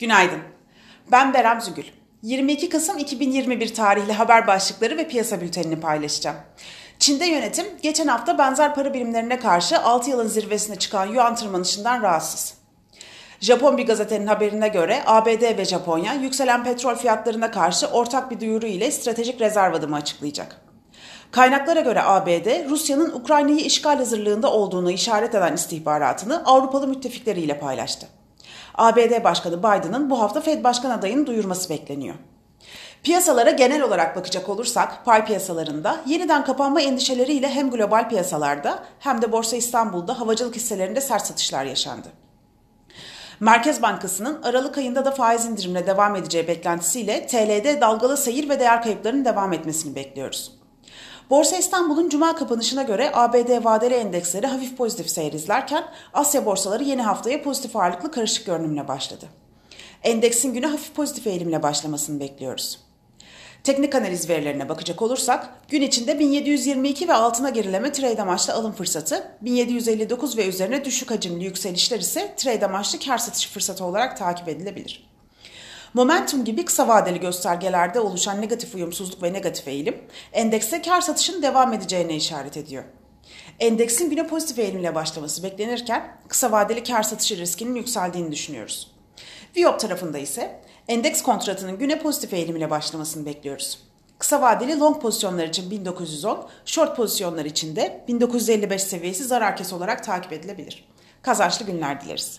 Günaydın. Ben Berem Zügül. 22 Kasım 2021 tarihli haber başlıkları ve piyasa bültenini paylaşacağım. Çin'de yönetim geçen hafta benzer para birimlerine karşı 6 yılın zirvesine çıkan yuan tırmanışından rahatsız. Japon bir gazetenin haberine göre ABD ve Japonya yükselen petrol fiyatlarına karşı ortak bir duyuru ile stratejik rezerv adımı açıklayacak. Kaynaklara göre ABD, Rusya'nın Ukrayna'yı işgal hazırlığında olduğunu işaret eden istihbaratını Avrupalı müttefikleriyle paylaştı. ABD Başkanı Biden'ın bu hafta Fed Başkan adayını duyurması bekleniyor. Piyasalara genel olarak bakacak olursak pay piyasalarında yeniden kapanma endişeleriyle hem global piyasalarda hem de Borsa İstanbul'da havacılık hisselerinde sert satışlar yaşandı. Merkez Bankası'nın Aralık ayında da faiz indirimine devam edeceği beklentisiyle TL'de dalgalı seyir ve değer kayıplarının devam etmesini bekliyoruz. Borsa İstanbul'un cuma kapanışına göre ABD vadeli endeksleri hafif pozitif seyir izlerken Asya borsaları yeni haftaya pozitif ağırlıklı karışık görünümle başladı. Endeksin güne hafif pozitif eğilimle başlamasını bekliyoruz. Teknik analiz verilerine bakacak olursak gün içinde 1722 ve altına gerileme trade amaçlı alım fırsatı, 1759 ve üzerine düşük hacimli yükselişler ise trade amaçlı kar satış fırsatı olarak takip edilebilir. Momentum gibi kısa vadeli göstergelerde oluşan negatif uyumsuzluk ve negatif eğilim, endekste kar satışın devam edeceğine işaret ediyor. Endeksin güne pozitif eğilimle başlaması beklenirken kısa vadeli kar satışı riskinin yükseldiğini düşünüyoruz. Viyop tarafında ise endeks kontratının güne pozitif eğilimle başlamasını bekliyoruz. Kısa vadeli long pozisyonlar için 1910, short pozisyonlar için de 1955 seviyesi zarar kes olarak takip edilebilir. Kazançlı günler dileriz.